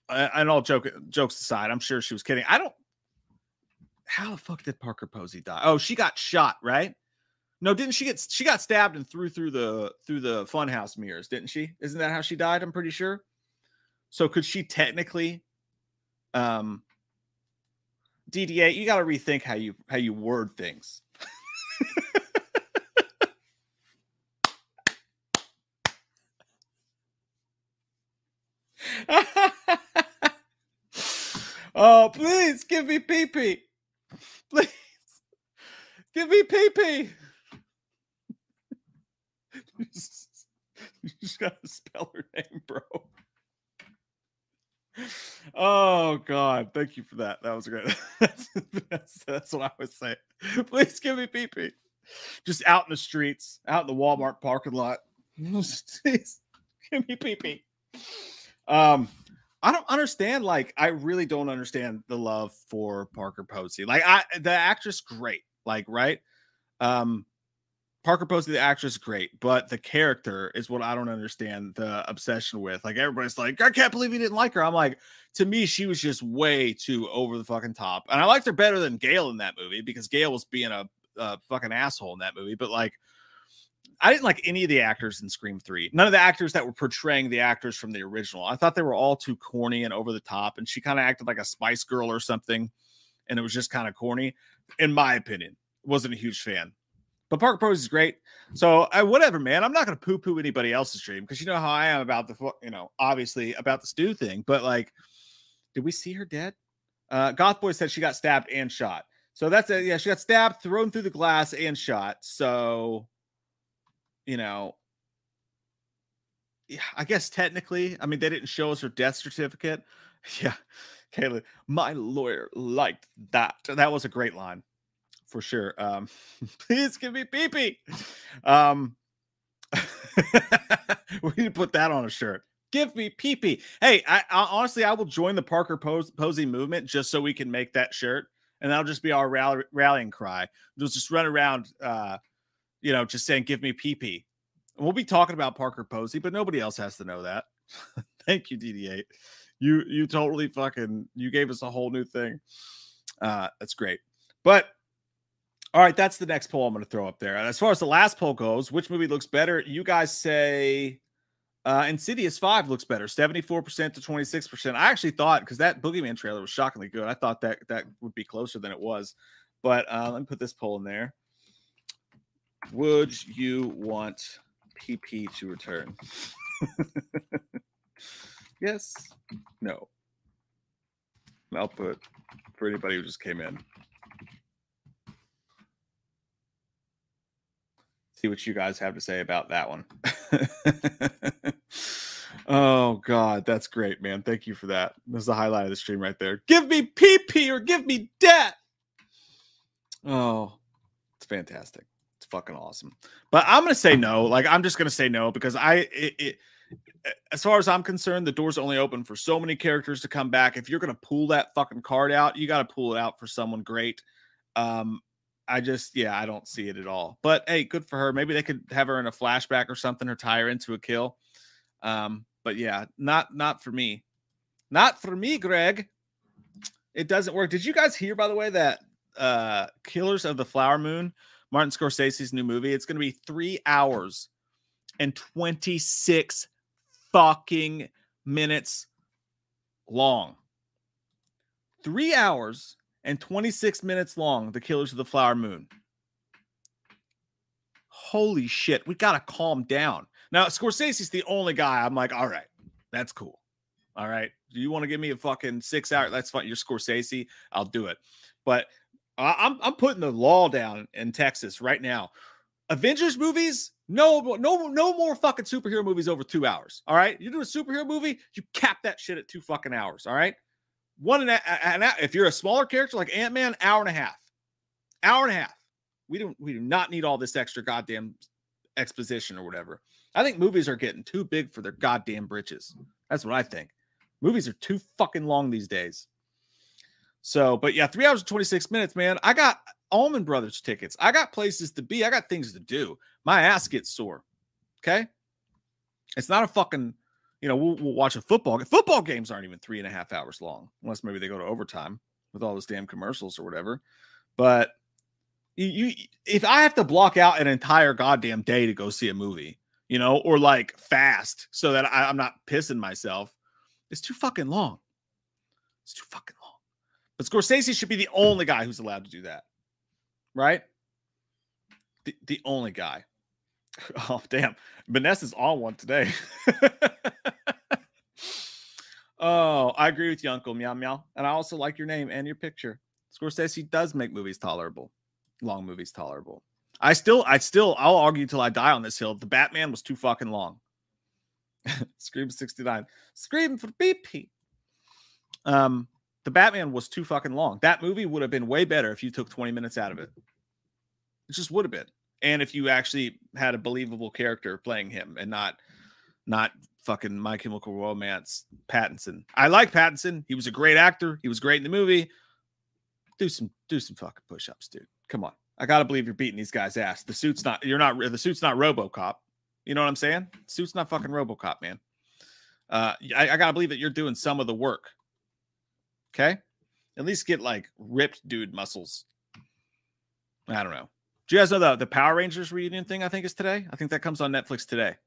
uh, and all joke jokes aside, I'm sure she was kidding. I don't. How the fuck did Parker Posey die? Oh, she got shot, right? No, didn't she get? She got stabbed and threw through the through the funhouse mirrors, didn't she? Isn't that how she died? I'm pretty sure. So could she technically um DDA, you got to rethink how you how you word things. (laughs) oh, please give me pee pee. Please give me pee pee. (laughs) you just gotta spell her name, bro. Oh God, thank you for that. That was great. (laughs) that's, that's, what I would say. Please give me pee pee. Just out in the streets, out in the Walmart parking lot. (laughs) Please give me pee. Um, I don't understand. Like, I really don't understand the love for Parker Posey. Like, I the actress, great. Like, right? Um, Parker Posey, the actress, great, but the character is what I don't understand the obsession with. Like everybody's like, I can't believe you didn't like her. I'm like, to me, she was just way too over the fucking top, and I liked her better than Gale in that movie because Gale was being a, a fucking asshole in that movie. But like, I didn't like any of the actors in Scream 3. None of the actors that were portraying the actors from the original. I thought they were all too corny and over the top. And she kind of acted like a Spice Girl or something. And it was just kind of corny, in my opinion. Wasn't a huge fan. But Parker Posey is great. So I whatever, man. I'm not gonna poo-poo anybody else's dream because you know how I am about the you know, obviously about the stew thing. But like, did we see her dead? Uh Goth Boy said she got stabbed and shot. So that's it. Yeah, she got stabbed, thrown through the glass, and shot. So you know, yeah, I guess technically, I mean, they didn't show us her death certificate. (laughs) Yeah, Kayla, my lawyer liked that. That was a great line for sure. Um, (laughs) please give me pee pee. Um, (laughs) we need to put that on a shirt. Give me pee pee. Hey, I, I honestly, I will join the Parker Pose, Posey movement just so we can make that shirt, and that'll just be our rally, rallying cry. We'll just run around, uh, you know, just saying, "Give me pee pee." We'll be talking about Parker Posey, but nobody else has to know that. (laughs) Thank you, DD8. You you totally fucking you gave us a whole new thing. Uh, that's great. But all right, that's the next poll I'm going to throw up there. As far as the last poll goes, which movie looks better? You guys say uh Insidious 5 looks better, 74% to 26%. I actually thought because that Boogeyman trailer was shockingly good. I thought that that would be closer than it was. But uh let me put this poll in there. Would you want PP to return? (laughs) yes. No. I'll put for anybody who just came in. See what you guys have to say about that one. (laughs) oh God, that's great, man. Thank you for that. That's the highlight of the stream right there. Give me PP or give me death. Oh, it's fantastic. It's fucking awesome. But I'm gonna say no. Like I'm just gonna say no because I it, it as far as I'm concerned, the door's only open for so many characters to come back. If you're gonna pull that fucking card out, you got to pull it out for someone great. Um, I just, yeah, I don't see it at all. But hey, good for her. Maybe they could have her in a flashback or something, or tie her into a kill. Um, but yeah, not not for me. Not for me, Greg. It doesn't work. Did you guys hear, by the way, that uh Killers of the Flower Moon, Martin Scorsese's new movie, it's gonna be three hours and 26 fucking minutes long. Three hours and 26 minutes long, The Killers of the Flower Moon. Holy shit, we gotta calm down. Now, Scorsese's the only guy I'm like, all right, that's cool. All right. Do you want to give me a fucking six hour? That's fine. You're Scorsese. I'll do it. But I'm I'm putting the law down in Texas right now. Avengers movies, no, no, no more fucking superhero movies over two hours. All right. You do a superhero movie, you cap that shit at two fucking hours. All right. One and a, an hour. If you're a smaller character like Ant Man, hour and a half, hour and a half. We don't. We do not need all this extra goddamn exposition or whatever. I think movies are getting too big for their goddamn britches. That's what I think. Movies are too fucking long these days. So, but yeah, three hours and 26 minutes, man. I got Allman Brothers tickets. I got places to be. I got things to do. My ass gets sore. Okay. It's not a fucking, you know, we'll, we'll watch a football. Football games aren't even three and a half hours long, unless maybe they go to overtime with all those damn commercials or whatever. But you, you if I have to block out an entire goddamn day to go see a movie, you know, or like fast so that I, I'm not pissing myself, it's too fucking long. It's too fucking long. But Scorsese should be the only guy who's allowed to do that, right? The, the only guy. (laughs) Oh, damn. Vanessa's on one today. (laughs) oh, I agree with you, Uncle Meow Meow. And I also like your name and your picture. Scorsese does make movies tolerable, long movies tolerable. I still, I still, I'll argue till I die on this hill. The Batman was too fucking long. (laughs) Scream 69. Scream for BP. Um, the Batman was too fucking long. That movie would have been way better if you took 20 minutes out of it. It just would have been. And if you actually had a believable character playing him and not not fucking My Chemical Romance Pattinson. I like Pattinson. He was a great actor. He was great in the movie. Do some do some fucking push-ups, dude. Come on. I gotta believe you're beating these guys' ass. The suit's not. You're not. The suit's not RoboCop. You know what I'm saying? suit's not fucking RoboCop, man. Uh, I, I gotta believe that you're doing some of the work. Okay, at least get like ripped dude muscles. I don't know. Do you guys know the the Power Rangers reunion thing? I think is today. I think that comes on Netflix today.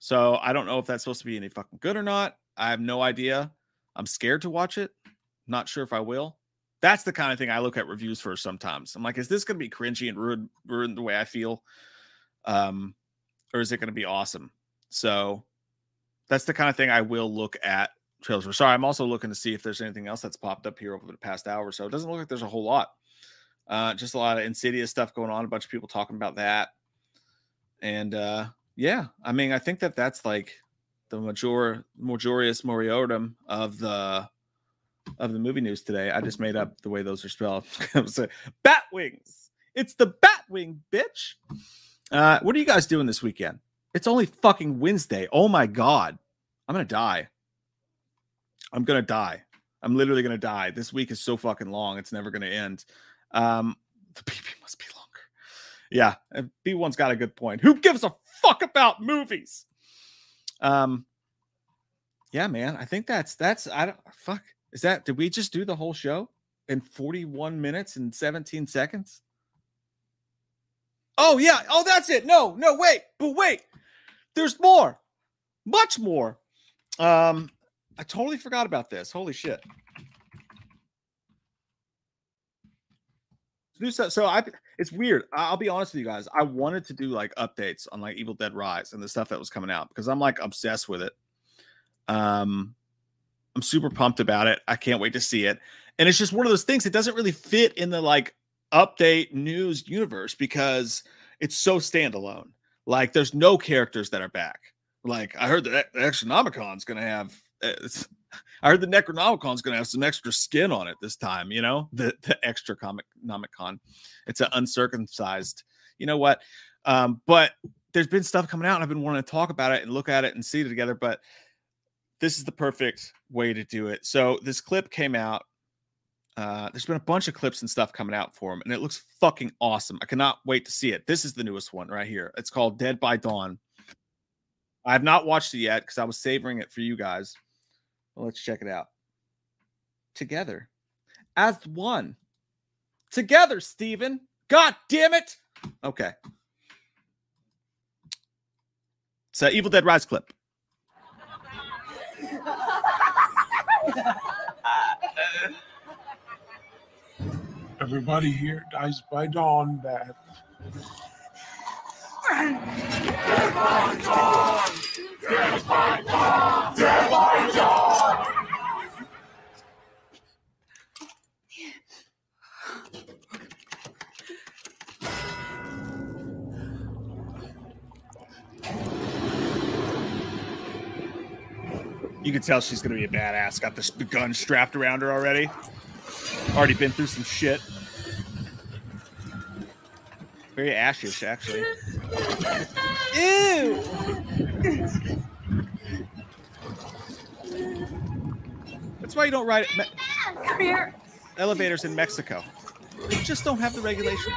So I don't know if that's supposed to be any fucking good or not. I have no idea. I'm scared to watch it. Not sure if I will. That's the kind of thing I look at reviews for sometimes. I'm like, is this going to be cringy and ruin ruin the way I feel, um, or is it going to be awesome? So that's the kind of thing I will look at trailers for. Sorry, I'm also looking to see if there's anything else that's popped up here over the past hour so. It doesn't look like there's a whole lot. Uh, just a lot of insidious stuff going on. A bunch of people talking about that, and uh, yeah, I mean, I think that that's like the major majorius moriorum of the of the movie news today. I just made up the way those are spelled. (laughs) bat wings. It's the bat wing, bitch. Uh, what are you guys doing this weekend? It's only fucking Wednesday. Oh my god. I'm gonna die. I'm gonna die. I'm literally gonna die. This week is so fucking long. It's never gonna end. Um, (laughs) the PP must be longer. Yeah, B1's got a good point. Who gives a fuck about movies? Um, yeah, man. I think that's that's I don't fuck. Is that did we just do the whole show in 41 minutes and 17 seconds? Oh yeah. Oh, that's it. No, no, wait, but wait. There's more. Much more. Um, I totally forgot about this. Holy shit. So I it's weird. I'll be honest with you guys. I wanted to do like updates on like Evil Dead Rise and the stuff that was coming out because I'm like obsessed with it. Um I'm super pumped about it. I can't wait to see it. And it's just one of those things It doesn't really fit in the like update news universe because it's so standalone. Like there's no characters that are back. Like I heard that the going to have uh, (laughs) I heard the Necronomicon's going to have some extra skin on it this time, you know? The the extra comic Nomicon. It's an uncircumcised. You know what? Um but there's been stuff coming out and I've been wanting to talk about it and look at it and see it together, but this is the perfect way to do it. So this clip came out. Uh, there's been a bunch of clips and stuff coming out for him, and it looks fucking awesome. I cannot wait to see it. This is the newest one right here. It's called Dead by Dawn. I have not watched it yet because I was savoring it for you guys. Well, let's check it out. Together, as one. Together, Stephen. God damn it. Okay. It's an Evil Dead Rise clip. Everybody here dies by dawn, Beth. Dawn! Dawn! You can tell she's to be a badass. Got the gun strapped around her already. Already been through some shit. Very ashish, actually. Ew! Why you don't ride me- elevators in Mexico. They just don't have the regulations.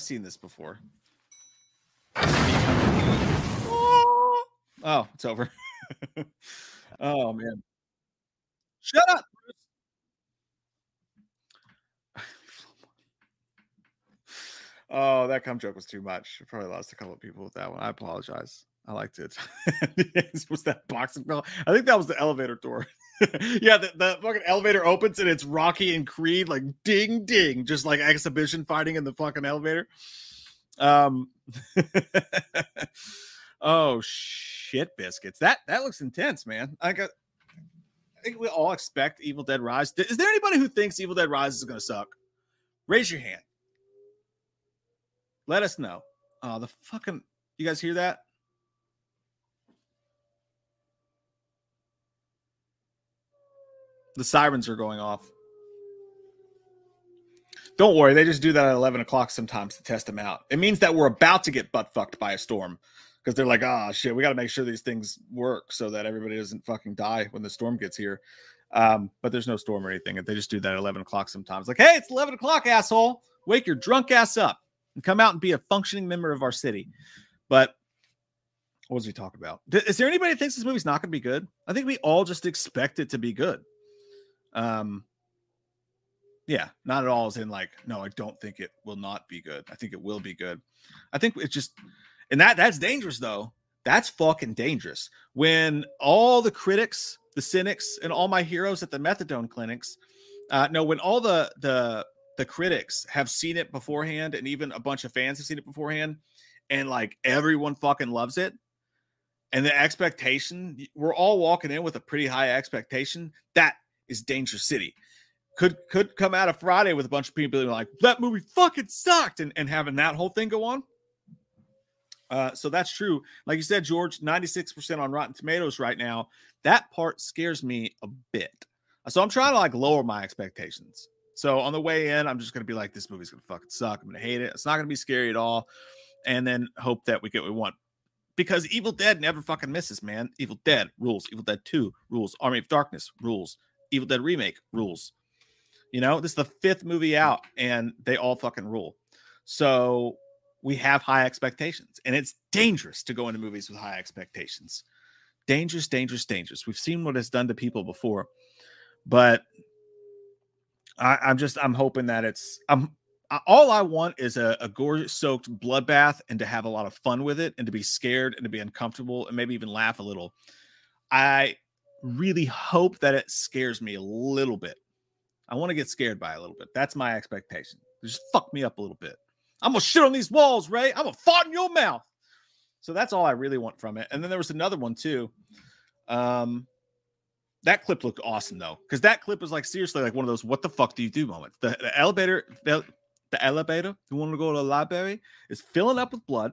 I've seen this before. (laughs) Oh, it's over. (laughs) oh man. Shut up. (laughs) Oh, that cum joke was too much. I probably lost a couple of people with that one. I apologize. I liked it. was that boxing bell? I think that was the elevator door. (laughs) yeah, the, the fucking elevator opens and it's Rocky and Creed like ding ding, just like exhibition fighting in the fucking elevator. Um (laughs) oh shit biscuits. That that looks intense, man. I got I think we all expect Evil Dead Rise. Is there anybody who thinks Evil Dead Rise is gonna suck? Raise your hand. Let us know. Oh, the fucking you guys hear that? The sirens are going off. Don't worry, they just do that at 11 o'clock sometimes to test them out. It means that we're about to get butt fucked by a storm because they're like, oh shit, we got to make sure these things work so that everybody doesn't fucking die when the storm gets here. Um, but there's no storm or anything. They just do that at 11 o'clock sometimes. Like, hey, it's 11 o'clock, asshole. Wake your drunk ass up and come out and be a functioning member of our city. But what was we talking about? Is there anybody that thinks this movie's not going to be good? I think we all just expect it to be good. Um, yeah, not at all as in like, no, I don't think it will not be good. I think it will be good. I think it's just, and that that's dangerous though. That's fucking dangerous. When all the critics, the cynics, and all my heroes at the methadone clinics, uh, no, when all the the the critics have seen it beforehand, and even a bunch of fans have seen it beforehand, and like everyone fucking loves it, and the expectation, we're all walking in with a pretty high expectation. That is Danger City. Could could come out of Friday with a bunch of people being like, that movie fucking sucked, and, and having that whole thing go on. Uh, so that's true. Like you said, George, 96% on Rotten Tomatoes right now. That part scares me a bit. So I'm trying to like lower my expectations. So on the way in, I'm just gonna be like, this movie's gonna fucking suck. I'm gonna hate it. It's not gonna be scary at all. And then hope that we get what we want. Because Evil Dead never fucking misses, man. Evil Dead rules. Evil Dead 2 rules. Army of Darkness rules. Evil Dead remake rules. You know, this is the fifth movie out, and they all fucking rule. So we have high expectations, and it's dangerous to go into movies with high expectations. Dangerous, dangerous, dangerous. We've seen what it's done to people before, but I, I'm just I'm hoping that it's I'm I- all I want is a, a gore soaked bloodbath and to have a lot of fun with it and to be scared and to be uncomfortable and maybe even laugh a little. I really hope that it scares me a little bit. I want to get scared by a little bit. That's my expectation. Just fuck me up a little bit. I'm gonna shit on these walls, Ray. I'm gonna fart in your mouth. So that's all I really want from it. And then there was another one too. Um, that clip looked awesome though, because that clip was like seriously like one of those "what the fuck do you do" moments. The, the elevator, the, the elevator. You want to go to the library? Is filling up with blood.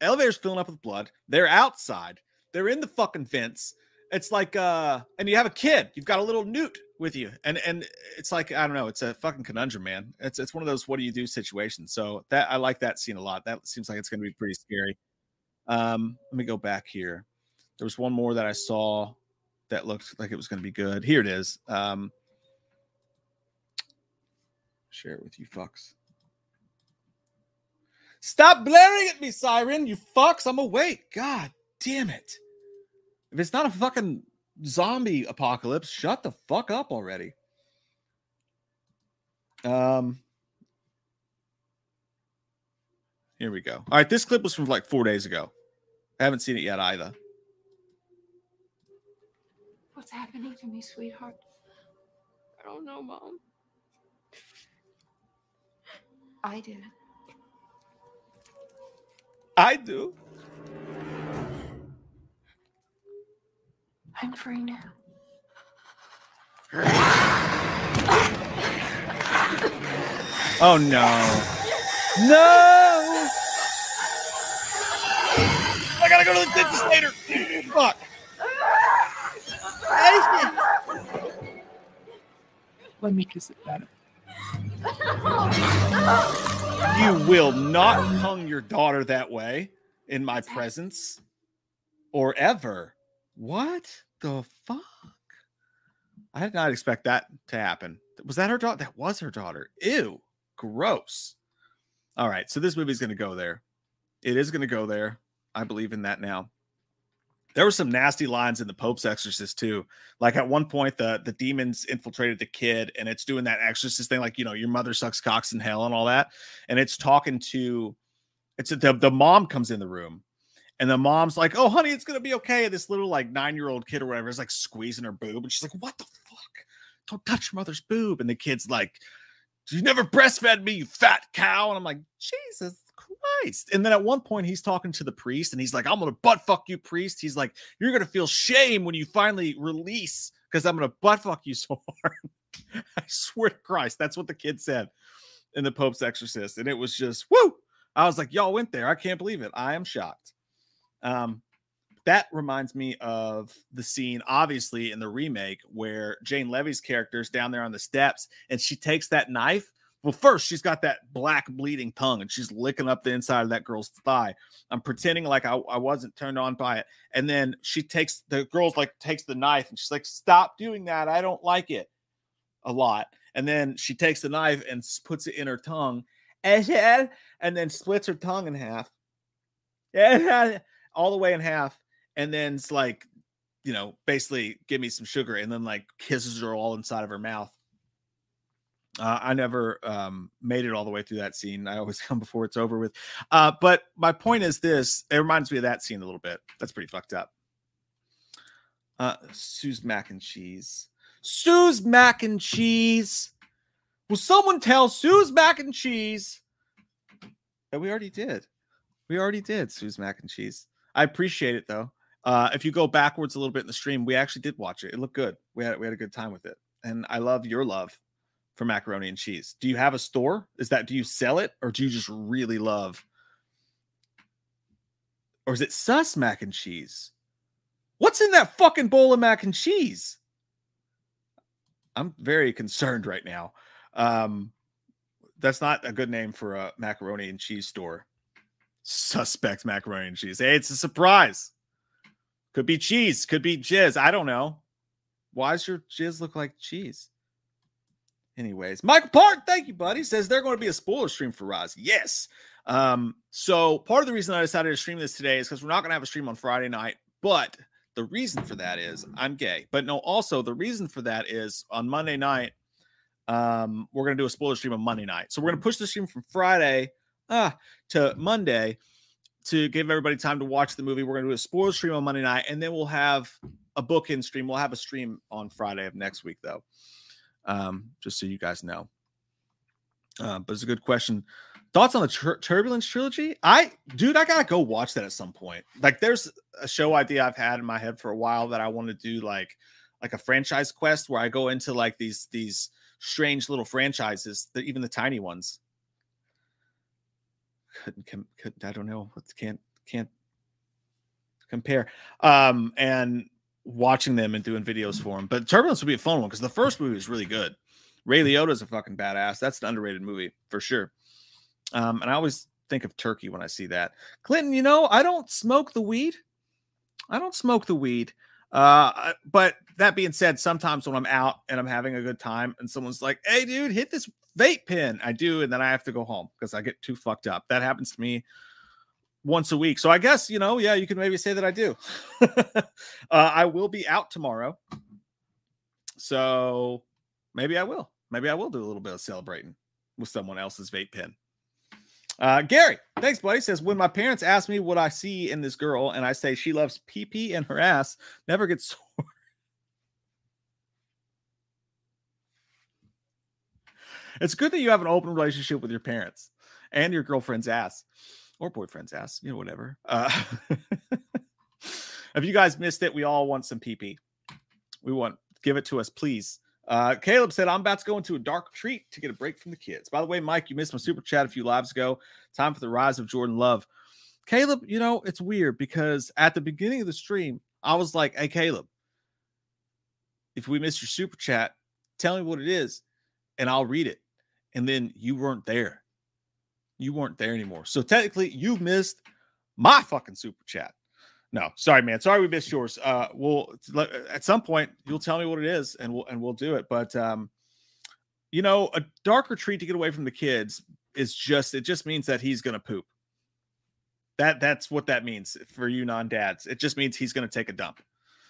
Elevator's filling up with blood. They're outside. They're in the fucking fence. It's like uh, and you have a kid. You've got a little newt with you, and and it's like I don't know. It's a fucking conundrum, man. It's it's one of those what do you do situations. So that I like that scene a lot. That seems like it's going to be pretty scary. Um, let me go back here. There was one more that I saw that looked like it was going to be good. Here it is. Um, share it with you fucks. Stop blaring at me, Siren, you fucks. I'm awake. God damn it. If it's not a fucking zombie apocalypse, shut the fuck up already. Um Here we go. All right, this clip was from like 4 days ago. I haven't seen it yet either. What's happening to me, sweetheart? I don't know, Mom. I do. I do. I'm free now. Oh no. No. I gotta go to the dentist later. Fuck. Let me kiss it better. You will not hung your daughter that way in my presence or ever. What the fuck? I did not expect that to happen. Was that her daughter? That was her daughter. Ew. Gross. All right. So this movie's going to go there. It is going to go there. I believe in that now. There were some nasty lines in the Pope's Exorcist too. Like at one point, the the demons infiltrated the kid, and it's doing that exorcist thing, like you know, your mother sucks cocks in hell and all that. And it's talking to, it's the the mom comes in the room, and the mom's like, "Oh, honey, it's gonna be okay." This little like nine year old kid or whatever is like squeezing her boob, and she's like, "What the fuck? Don't touch your mother's boob." And the kid's like, "You never breastfed me, you fat cow." And I'm like, Jesus Christ. And then at one point, he's talking to the priest and he's like, I'm to butt fuck you, priest. He's like, You're to feel shame when you finally release because I'm to butt fuck you (laughs) so hard. I swear to Christ, that's what the kid said in the Pope's Exorcist, and it was just woo. I was like, y'all went there. I can't believe it. I am shocked. Um, that reminds me of the scene, obviously, in the remake where Jane Levy's character is down there on the steps and she takes that knife. Well, first, she's got that black bleeding tongue and she's licking up the inside of that girl's thigh. I'm pretending like I, I wasn't turned on by it. And then she takes the girl's like takes the knife and she's like, Stop doing that. I don't like it a lot. And then she takes the knife and puts it in her tongue (laughs) and then splits her tongue in half. (laughs) all the way in half. And then it's like, you know, basically give me some sugar and then like kisses her all inside of her mouth. Uh, I never um, made it all the way through that scene. I always (laughs) come before it's over with. Uh, but my point is this it reminds me of that scene a little bit. That's pretty fucked up. Uh, Sue's mac and cheese. Sue's mac and cheese. Will someone tell Sue's mac and cheese that we already did? We already did Sue's mac and cheese. I appreciate it though. Uh, if you go backwards a little bit in the stream, we actually did watch it. It looked good. We had we had a good time with it, and I love your love for macaroni and cheese. Do you have a store? Is that do you sell it, or do you just really love, or is it sus mac and cheese? What's in that fucking bowl of mac and cheese? I'm very concerned right now. Um, that's not a good name for a macaroni and cheese store. Suspect macaroni and cheese. Hey, it's a surprise. Could be cheese, could be jizz. I don't know. Why does your jizz look like cheese? Anyways, Michael Park, thank you, buddy. Says they're going to be a spoiler stream for Roz. Yes. Um, so part of the reason I decided to stream this today is because we're not going to have a stream on Friday night, but the reason for that is I'm gay. But no, also the reason for that is on Monday night, um, we're gonna do a spoiler stream on Monday night. So we're gonna push the stream from Friday ah, to Monday to give everybody time to watch the movie. We're gonna do a spoiler stream on Monday night, and then we'll have a book-in stream. We'll have a stream on Friday of next week, though. Um, just so you guys know. Uh, but it's a good question. Thoughts on the Tur- Turbulence trilogy? I, dude, I gotta go watch that at some point. Like, there's a show idea I've had in my head for a while that I want to do, like, like a franchise quest where I go into like these these strange little franchises, that even the tiny ones. Couldn't, couldn't I don't know. Can't can't compare. Um, and watching them and doing videos for them. But Turbulence would be a fun one because the first movie was really good. Ray Liotta's a fucking badass. That's an underrated movie for sure. Um, and I always think of turkey when I see that. Clinton, you know, I don't smoke the weed. I don't smoke the weed. Uh, but that being said, sometimes when I'm out and I'm having a good time and someone's like, hey, dude, hit this vape pen, I do. And then I have to go home because I get too fucked up. That happens to me once a week. So I guess, you know, yeah, you can maybe say that I do. (laughs) uh, I will be out tomorrow. So maybe I will. Maybe I will do a little bit of celebrating with someone else's vape pen. Uh, Gary, thanks, buddy. Says when my parents ask me what I see in this girl, and I say she loves pee pee and her ass, never gets (laughs) sore. It's good that you have an open relationship with your parents and your girlfriend's ass or boyfriend's ass, you know, whatever. Uh, (laughs) if you guys missed it, we all want some pee. We want give it to us, please. Uh, Caleb said, I'm about to go into a dark treat to get a break from the kids. By the way, Mike, you missed my super chat a few lives ago. Time for the rise of Jordan Love. Caleb, you know, it's weird because at the beginning of the stream, I was like, hey, Caleb, if we missed your super chat, tell me what it is and I'll read it. And then you weren't there. You weren't there anymore. So technically, you missed my fucking super chat. No, sorry, man. Sorry we missed yours. Uh, we'll at some point you'll tell me what it is, and we'll and we'll do it. But um, you know, a dark retreat to get away from the kids is just it just means that he's gonna poop. That that's what that means for you non-dads. It just means he's gonna take a dump.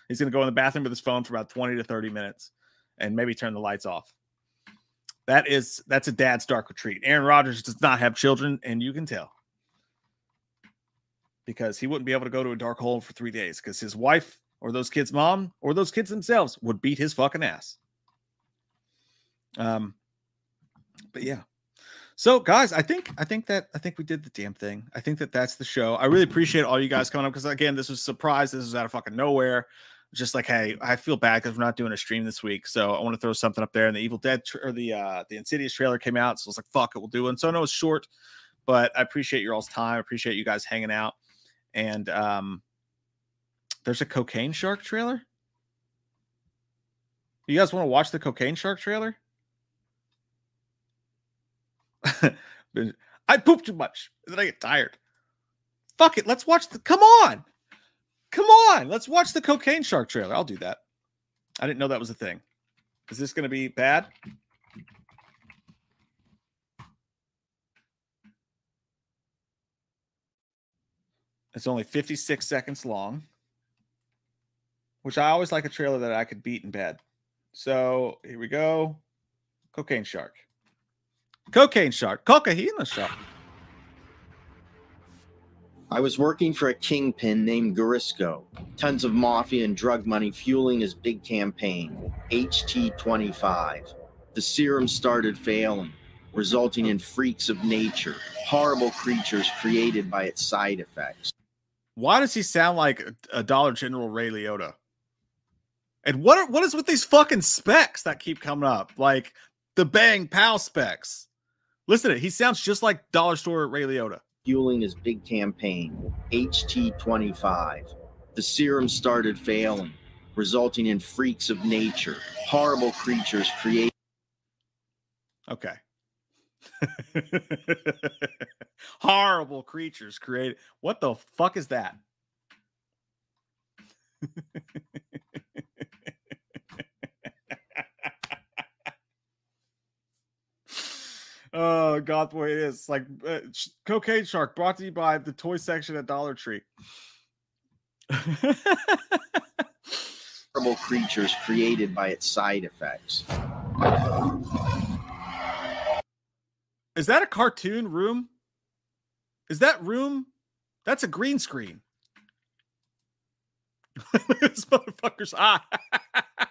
He's gonna go in the bathroom with his phone for about 20 to 30 minutes and maybe turn the lights off. That is that's a dad's dark retreat. Aaron Rodgers does not have children, and you can tell because he wouldn't be able to go to a dark hole for three days because his wife or those kids' mom or those kids themselves would beat his fucking ass. Um, but yeah. So guys, I think I think that I think we did the damn thing. I think that that's the show. I really appreciate all you guys coming up because again, this was a surprise. This was out of fucking nowhere. Just like, hey, I feel bad because we're not doing a stream this week, so I want to throw something up there. And the Evil Dead tra- or the uh the Insidious trailer came out, so I was like, fuck it, we'll do. And so I know it's short, but I appreciate your all's time. I appreciate you guys hanging out. And um, there's a Cocaine Shark trailer. You guys want to watch the Cocaine Shark trailer? (laughs) I poop too much, and then I get tired. Fuck it, let's watch the. Come on, come on, let's watch the Cocaine Shark trailer. I'll do that. I didn't know that was a thing. Is this going to be bad? It's only 56 seconds long, which I always like a trailer that I could beat in bed. So here we go. Cocaine Shark. Cocaine Shark. Cocaine Shark. I was working for a kingpin named Garisco. Tons of mafia and drug money fueling his big campaign, HT25. The serum started failing, resulting in freaks of nature, horrible creatures created by its side effects. Why does he sound like a- Dollar General Ray Liotta? And what are, what is with these fucking specs that keep coming up? Like the Bang Pow specs. Listen to it. He sounds just like Dollar Store Ray Liotta. Fueling his big campaign, HT25. The serum started failing, resulting in freaks of nature, horrible creatures created. Okay. (laughs) Horrible creatures created. What the fuck is that? (laughs) oh god, boy, it is like uh, sh- cocaine shark brought to you by the toy section at Dollar Tree. horrible creatures created by its side effects. Is that a cartoon room? Is that room? That's a green screen. (laughs) this motherfucker's eye.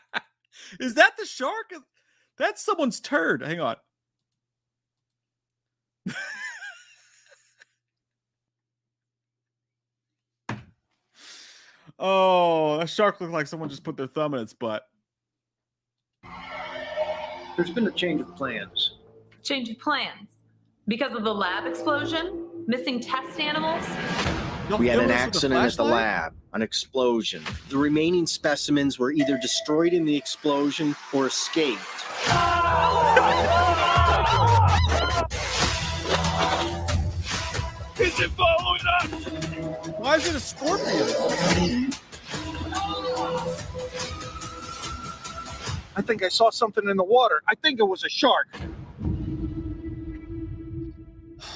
(laughs) Is that the shark? That's someone's turd. Hang on. (laughs) oh, that shark looked like someone just put their thumb in its butt. There's been a change of plans. Change of plans. Because of the lab explosion? Missing test animals? We had an accident at the lab, an explosion. The remaining specimens were either destroyed in the explosion or escaped. Is following us? Why is it a scorpion? I think I saw something in the water. I think it was a shark.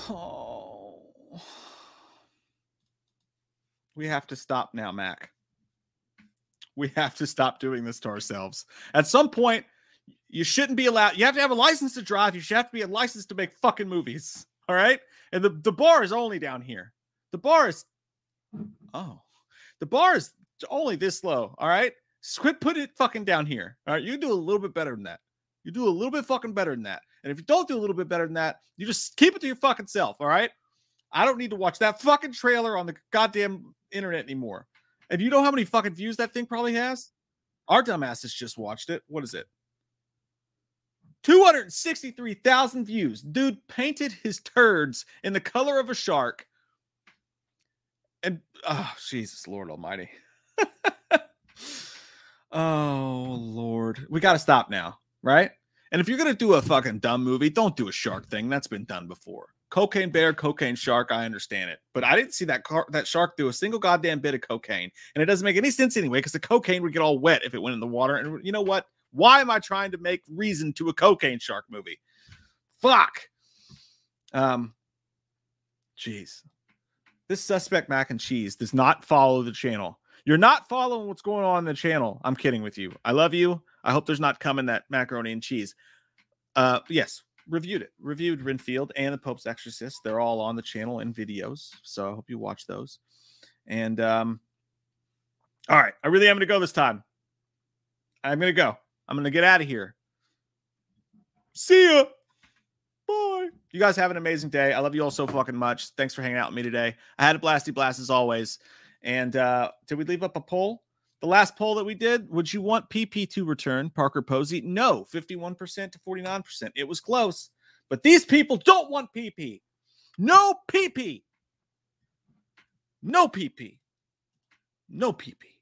Oh. We have to stop now, Mac. We have to stop doing this to ourselves. At some point, you shouldn't be allowed. You have to have a license to drive. You should have to be a license to make fucking movies. All right. And the, the bar is only down here. The bar is, oh, the bar is only this low. All right. Quit putting it fucking down here. All right. You do a little bit better than that. You do a little bit fucking better than that. And if you don't do a little bit better than that, you just keep it to your fucking self. All right. I don't need to watch that fucking trailer on the goddamn internet anymore. And you know how many fucking views that thing probably has? Our dumbasses just watched it. What is it? 263,000 views. Dude painted his turds in the color of a shark. And oh, Jesus, Lord Almighty. (laughs) oh, Lord. We got to stop now, right? And if you're going to do a fucking dumb movie, don't do a shark thing. That's been done before. Cocaine bear, cocaine shark, I understand it. But I didn't see that car- that shark do a single goddamn bit of cocaine. And it doesn't make any sense anyway because the cocaine would get all wet if it went in the water. And you know what? Why am I trying to make reason to a cocaine shark movie? Fuck. Um, jeez. This suspect mac and cheese does not follow the channel. You're not following what's going on in the channel. I'm kidding with you. I love you. I hope there's not coming that macaroni and cheese. Uh, yes, reviewed it. Reviewed Renfield and the Pope's Exorcist. They're all on the channel in videos. So I hope you watch those. And um, all right, I really am going to go this time. I'm going to go. I'm going to get out of here. See ya. Bye. You guys have an amazing day. I love you all so fucking much. Thanks for hanging out with me today. I had a blasty blast as always. And uh, did we leave up a poll? The last poll that we did, would you want PP to return Parker Posey? No, 51% to 49%. It was close, but these people don't want PP. No PP. No PP. No PP.